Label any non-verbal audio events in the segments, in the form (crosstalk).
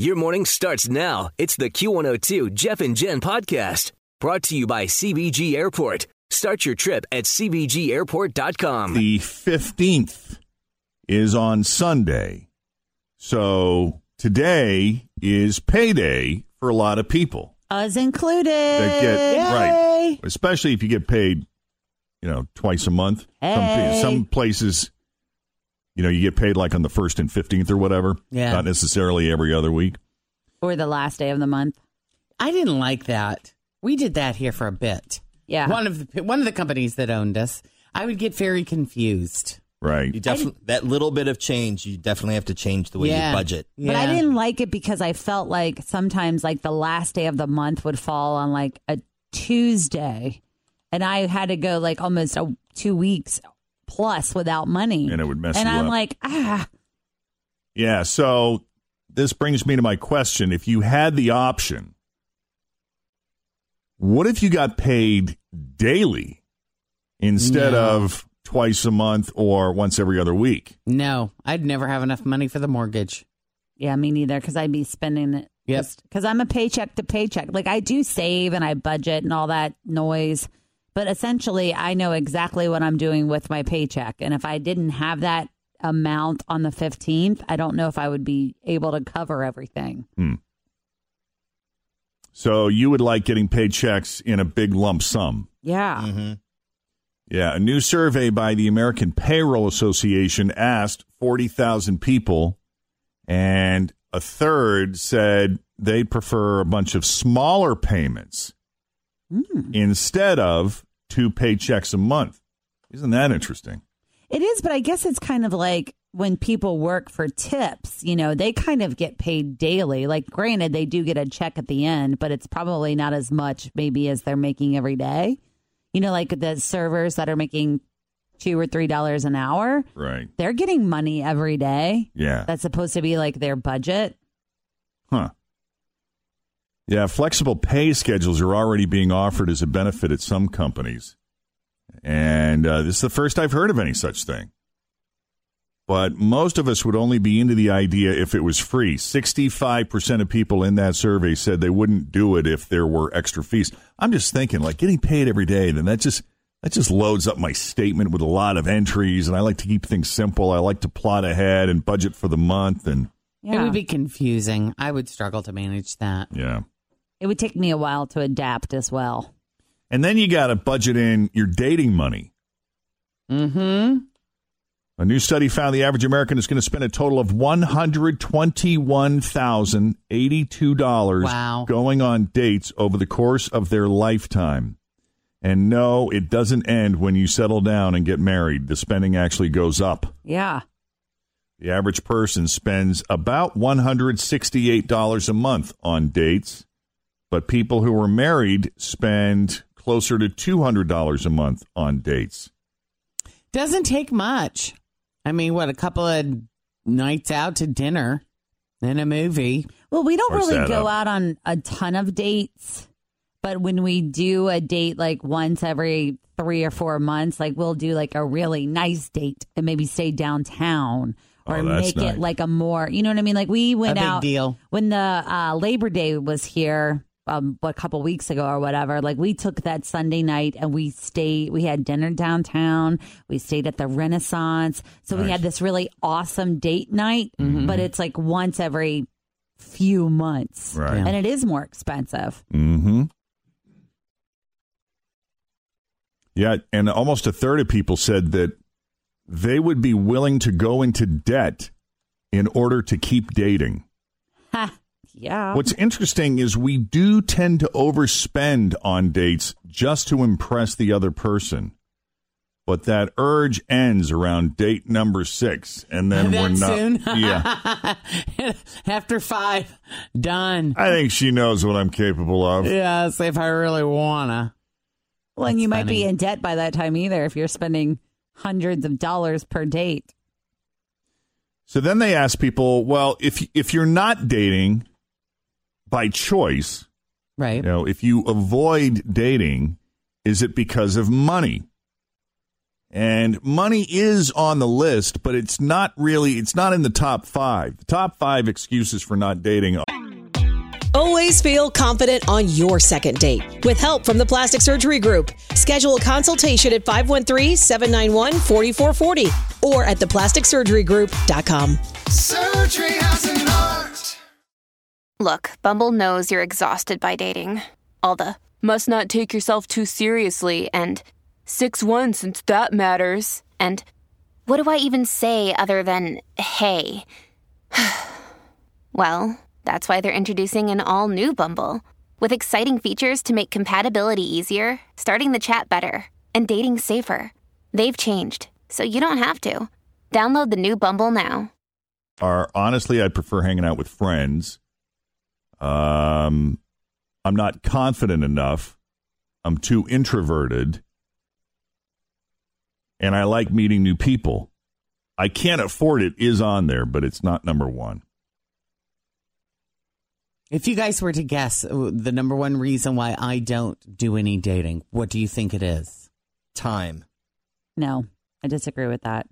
Your morning starts now. It's the Q102 Jeff and Jen podcast brought to you by CVG Airport. Start your trip at CVGAirport.com. The 15th is on Sunday. So today is payday for a lot of people Us included. that get right, especially if you get paid, you know, twice a month. Hey. Some some places, you know, you get paid like on the first and fifteenth or whatever. Yeah. not necessarily every other week. Or the last day of the month. I didn't like that. We did that here for a bit. Yeah. One of the one of the companies that owned us, I would get very confused. Right. You definitely that little bit of change. You definitely have to change the way Yeah. you budget. But I didn't like it because I felt like sometimes like the last day of the month would fall on like a Tuesday and I had to go like almost a, two weeks plus without money. And it would mess And you I'm up. like, ah, Yeah. So this brings me to my question: If you had the option, what if you got paid daily instead No. of twice a month or once every other week? No, I'd never have enough money for the mortgage. yeah, me neither because I'd be spending it. Yep. Because I'm a paycheck to paycheck. Like I do save and I budget and all that noise. But essentially, I know exactly what I'm doing with my paycheck. And if I didn't have that amount on the 15th, I don't know if I would be able to cover everything. So you would like getting paychecks in a big lump sum. Yeah. Mm-hmm. Yeah, a new survey by the American Payroll Association asked 40,000 people, and a third said they'd prefer a bunch of smaller payments Hmm. instead of two paychecks a month. Isn't that interesting? It is, but I guess it's kind of like when people work for tips, you know, they kind of get paid daily. Like, granted, they do get a check at the end, but it's probably not as much maybe as they're making every day. You know, like the servers that are making two or three dollars an hour, Right. they're getting money every day. Yeah. That's supposed to be like their budget. Huh. Yeah, flexible pay schedules are already being offered as a benefit at some companies. And uh, this is the first I've heard of any such thing. But most of us would only be into the idea if it was free. 65% of people in that survey said they wouldn't do it if there were extra fees. I'm just thinking, like getting paid every day, then that just that just loads up my statement with a lot of entries and I like to keep things simple. I like to plot ahead and budget for the month and It would be confusing. I would struggle to manage that. yeah. It would take me a while to adapt as well. And then you got to budget in your dating money. Mm-hmm. A new study found the average American is going to spend a total of one hundred twenty-one thousand eighty-two dollars Wow. going on dates over the course of their lifetime. And no, it doesn't end when you settle down and get married. The spending actually goes up. Yeah. The average person spends about one hundred sixty-eight dollars a month on dates, but people who are married spend closer to two hundred dollars a month on dates. Doesn't take much. I mean, what, a couple of nights out to dinner and a movie. Well, we don't really go up. out on a ton of dates, but when we do a date like once every three or four months, like we'll do like a really nice date and maybe stay downtown or Oh, make nice. it like a more, you know what I mean? Like we went big out deal. when the uh, Labor Day was here. Um, a couple weeks ago or whatever, like we took that Sunday night and we stayed. We had dinner downtown. We stayed at the Renaissance, so we had this really awesome date night. But it's like once every few months. Right. And it is more expensive. Mm-hmm. Yeah, and almost a third of people said that they would be willing to go into debt in order to keep dating. Ha. Yeah. What's interesting is we do tend to overspend on dates just to impress the other person. But that urge ends around date number six, and then That we're not. soon? (laughs) Yeah, (laughs) After five, done. I think she knows what I'm capable of. Yes, if I really wanna. well, and you That's might be in debt by that time either if you're spending hundreds of dollars per date. So then they ask people, well, if if you're not dating by choice, Right. you know, if you avoid dating, is it because of money? And money is on the list, but it's not really it's not in the top 5. The top 5 excuses for not dating Always feel confident on your second date. With help from the Plastic Surgery Group, schedule a consultation at 513-791-4440 or at theplasticsurgerygroup.com. Surgery has an art. Look, Bumble knows you're exhausted by dating. All the must not take yourself too seriously and 6 1 since that matters. And what do I even say other than hey? (sighs) well, that's why they're introducing an all new Bumble with exciting features to make compatibility easier, starting the chat better, and dating safer. They've changed, so you don't have to. Download the new Bumble now. are honestly I prefer hanging out with friends. Um I'm not confident enough. I'm too introverted. And I like meeting new people. I can't afford it is on there, but it's not number 1. If you guys were to guess uh, the number one reason why I don't do any dating, what do you think it is? Time. No, I disagree with that.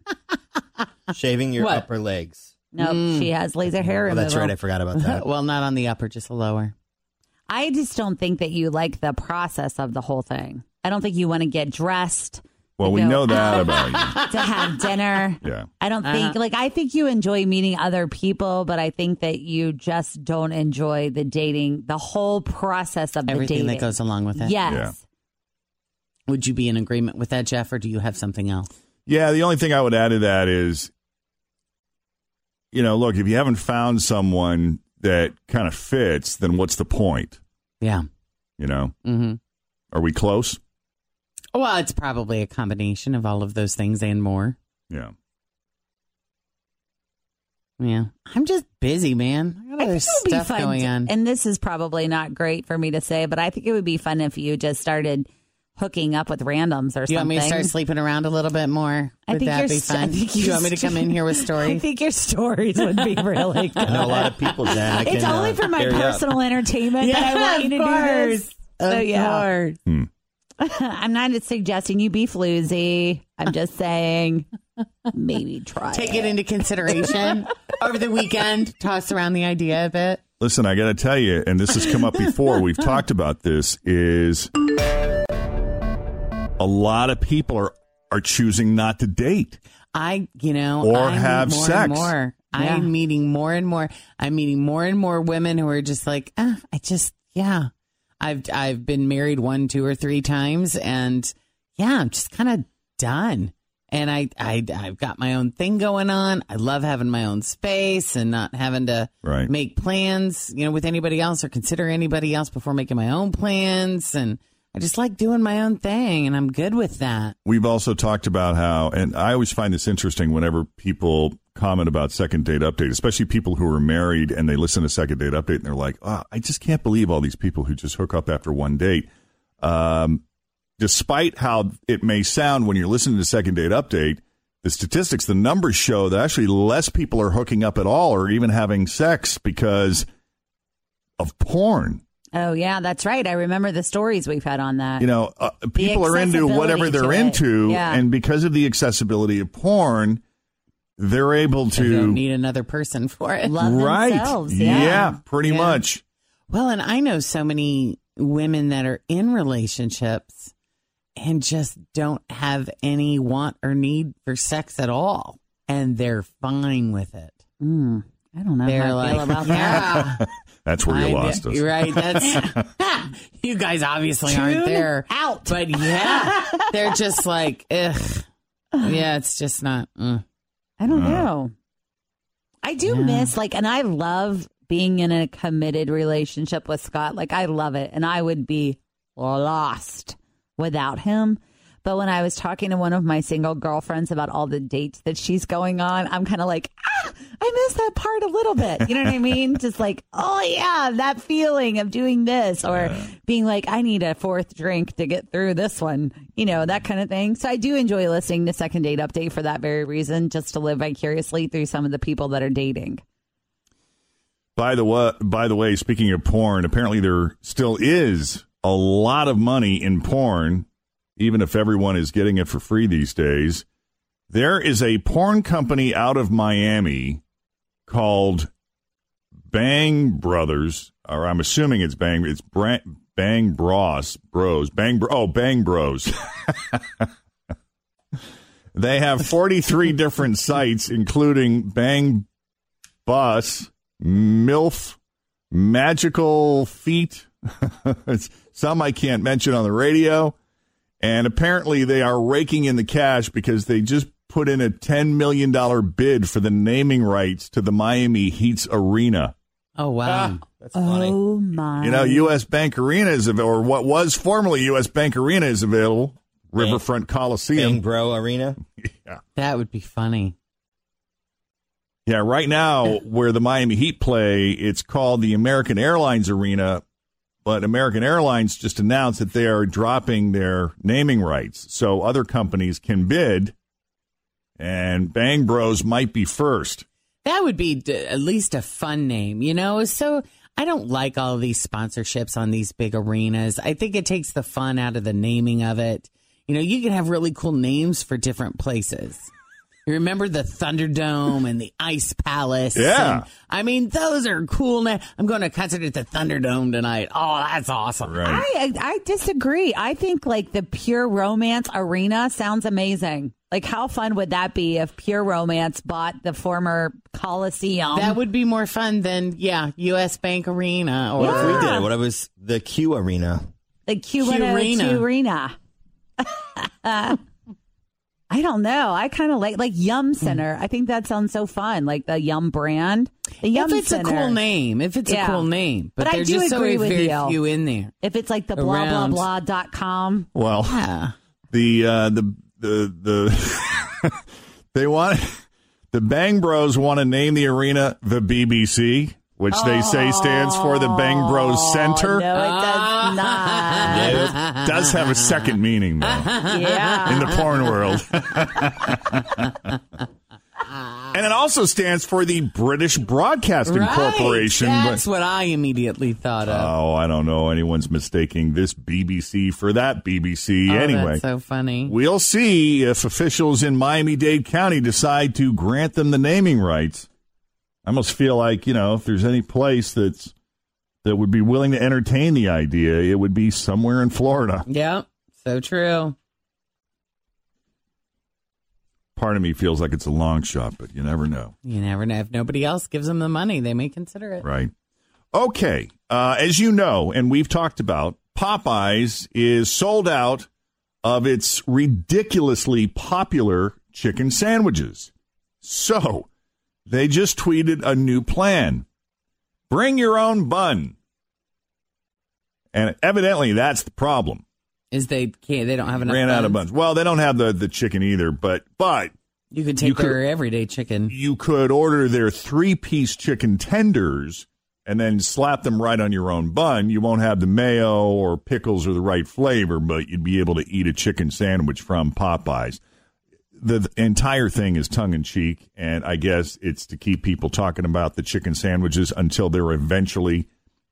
(laughs) Shaving your What? upper legs. Nope, Mm. she has laser hair Oh, that's right. I forgot about that. (laughs) well, not on the upper, just the lower. I just don't think that you like the process of the whole thing. I don't think you want to get dressed Well, we know that about you. (laughs) to have dinner. Yeah. I don't think Uh-huh. like I think you enjoy meeting other people, but I think that you just don't enjoy the dating, the whole process of the Everything dating that goes along with it. Yes. Yeah. Would you be in agreement with that, Jeff, or do you have something else? Yeah, the only thing I would add to that is, you know, look, if you haven't found someone that kind of fits, then what's the point? Yeah. You know, Mm-hmm. are we close? Well, it's probably a combination of all of those things and more. Yeah. Yeah. I'm just busy, man. I got other think it would be stuff going to- on. And this is probably not great for me to say, but I think it would be fun if you just started hooking up with randoms or Do you want something. me to start sleeping around a little bit more? I Would think that your be st- I fun? think Do you your want me to come in here with stories? (laughs) I stories? think your stories would be really good. (laughs) I know a lot of people, Jen. I it's can, only uh, for my pair up. personal entertainment that I want you to do this. Of So, yeah. Hmm. (laughs) I'm not suggesting you be floozy. I'm just saying maybe try Take it into consideration over the weekend. Toss around the idea a bit. Listen, I got to tell you, and this has come up before. We've talked about this. Is a lot of people are are choosing not to date. I, you know, Or I meet have more sex. And more. Yeah. I'm meeting more and more. I'm meeting more and more women who are just like, ah, I just, yeah. I've I've been married one, two, or three times, and yeah, I'm just kind of done. And I, I I've got my own thing going on. I love having my own space and not having to Right. make plans, you know, with anybody else or consider anybody else before making my own plans. And I just like doing my own thing, and I'm good with that. We've also talked about how, and I always find this interesting whenever people comment about second date update, especially people who are married and they listen to second date update and they're like, oh, I just can't believe all these people who just hook up after one date. Um, despite how it may sound when you're listening to second date update, the statistics, the numbers show that actually less people are hooking up at all or even having sex because of porn. Oh yeah, that's right. I remember the stories we've had on that. You know, uh, people are into whatever they're into, Yeah. and because of the accessibility of porn, they're able I to don't need another person for it. Love right, themselves. Yeah. pretty Yeah. much. Well, and I know so many women that are in relationships and just don't have any want or need for sex at all. And they're fine with it. Mm. I don't know They're how I like, feel about (laughs) that. Yeah, That's where you I- lost us. You're right. That's (laughs) you guys obviously aren't there. out. But yeah, they're just like, ugh. Yeah, it's just not. mm. I don't know. I do miss like, and I love being in a committed relationship with Scott. Like, I love it, and I would be lost without him. But when I was talking to one of my single girlfriends about all the dates that she's going on, I'm kind of like, ah, I miss that part a little bit. You know what I mean? (laughs) Just like, oh yeah, that feeling of doing this or being like, I need a fourth drink to get through this one, you know, that kind of thing. So I do enjoy listening to Second Date Update for that very reason, just to live vicariously through some of the people that are dating. By the way, by the way, speaking of porn, apparently there still is a lot of money in porn, even if everyone is getting it for free these days. There is a porn company out of Miami called Bang Brothers, or I'm assuming it's Bang. It's Bang Bros, Bros, Bang Bro. Oh, Bang Bros. (laughs) they have 43 different sites, including Bang Bus, MILF, Magical Feet. (laughs) Some I can't mention on the radio. And apparently they are raking in the cash because they just put in a $10 million bid for the naming rights to the Miami Heat's arena. Oh wow. Ah, that's oh, funny. Oh my! You know, U.S. Bank Arena is available, or what was formerly U.S. Bank Arena is available. Riverfront Coliseum. Bang Bro Arena. (laughs) yeah. That would be funny. Yeah, right now where the Miami Heat play, it's called the American Airlines Arena, but American Airlines just announced that they are dropping their naming rights, so other companies can bid, and Bang Bros might be first. That would be d- at least a fun name, you know? So I don't like all these sponsorships on these big arenas. I think it takes the fun out of the naming of it. You know, you can have really cool names for different places. You remember the Thunderdome and the Ice Palace? Yeah. and- I mean, those are cool names. I'm going to concert at the Thunderdome tonight. Oh, that's awesome. Right. I I disagree. I think like the pure romance arena sounds amazing. Like how fun would that be if pure romance bought the former Coliseum? That would be more fun than, yeah, U.S. Bank Arena or. What if we did it? What if it was the Q Arena? the Q Q-rena. arena. (laughs) I don't know. I kind of like like Yum Center. I think that sounds so fun. Like the Yum brand. The Yum if it's Center. a cool name, if it's Yeah. a cool name, but, But I there's do just so agree with very you. few in there. If it's like the blah blah Around. blah dot com. Well, Yeah. the uh, the the the (laughs) they want the Bang Bros want to name the arena the BBC, which they say stands for the Bang Bros Center. Oh, No, it does (laughs) not. It does have a second meaning though yeah. in the porn world. and it also stands for the British Broadcasting Right. Corporation. That's but- what I immediately thought of. Oh, I don't know. Anyone's mistaking this BBC for that BBC. Oh, anyway, that's so funny. we'll see if officials in Miami Dade County decide to grant them the naming rights. I almost feel like, you know, if there's any place that's that would be willing to entertain the idea, it would be somewhere in Florida. Yep, so true. Part of me feels like it's a long shot, but you never know. You never know. If nobody else gives them the money, they may consider it. Right. Okay. Uh, as you know, and we've talked about, Popeyes is sold out of its ridiculously popular chicken sandwiches. So they just tweeted a new plan bring your own bun. And evidently that's the problem. Is they can't? They don't have enough. Ran out of buns? buns. Well, they don't have the, the chicken either, but but You could take You could- their everyday chicken. you could order their three piece chicken tenders and then slap them right on your own bun. You won't have the mayo or pickles or the right flavor, but you'd be able to eat a chicken sandwich from Popeyes. The, the entire thing is tongue in cheek, and I guess it's to keep people talking about the chicken sandwiches until they're eventually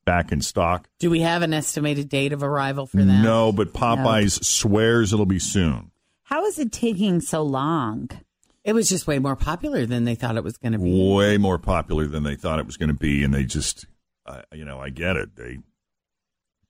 back in stock. Do we have an estimated date of arrival for that? No, but Popeyes swears it'll be soon. How is it taking so long? It was just way more popular than they thought it was going to be. way more popular than they thought it was going to be, and they just, uh, you know, I get it. They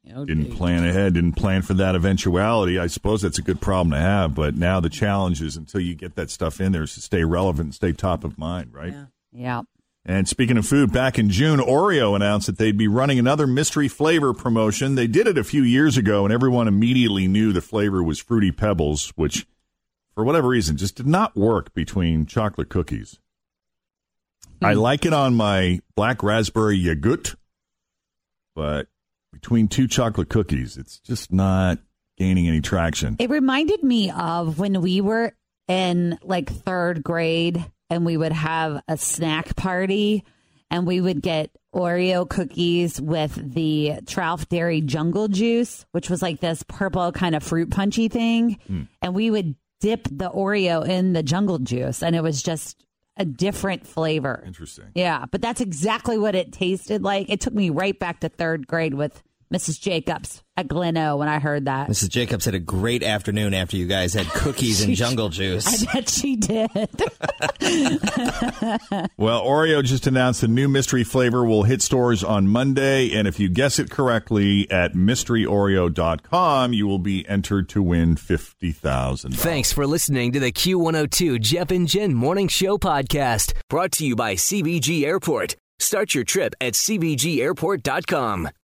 You know, didn't they- plan ahead, didn't plan for that eventuality. I suppose that's a good problem to have, but now the challenge is until you get that stuff in there is to stay relevant, stay top of mind, right? Yeah. Yeah. And speaking of food, back in June, Oreo announced that they'd be running another mystery flavor promotion. They did it a few years ago, and everyone immediately knew the flavor was Fruity Pebbles, which, for whatever reason, just did not work between chocolate cookies. I hmm. like it on my black raspberry yogurt, but between two chocolate cookies, it's just not gaining any traction. It reminded me of when we were in like third grade and we would have a snack party and we would get Oreo cookies with the Trauth Dairy Jungle Juice, which was like this purple kind of fruit punchy thing. Hmm. And we would dip the Oreo in the jungle juice and it was just a different flavor. Interesting. Yeah, but that's exactly what it tasted like. It took me right back to third grade with Mrs. Jacobs at Gleno when I heard that. Mrs. Jacobs had a great afternoon after you guys had cookies and (laughs) jungle juice. I bet she did. (laughs) Well, Oreo just announced a new mystery flavor will hit stores on Monday. And if you guess it correctly at mysteryoreo.com, you will be entered to win $50,000. Thanks for listening to the Q102 Jeff and Jen Morning Show podcast, brought to you by CVG Airport. Start your trip at CVGAirport.com.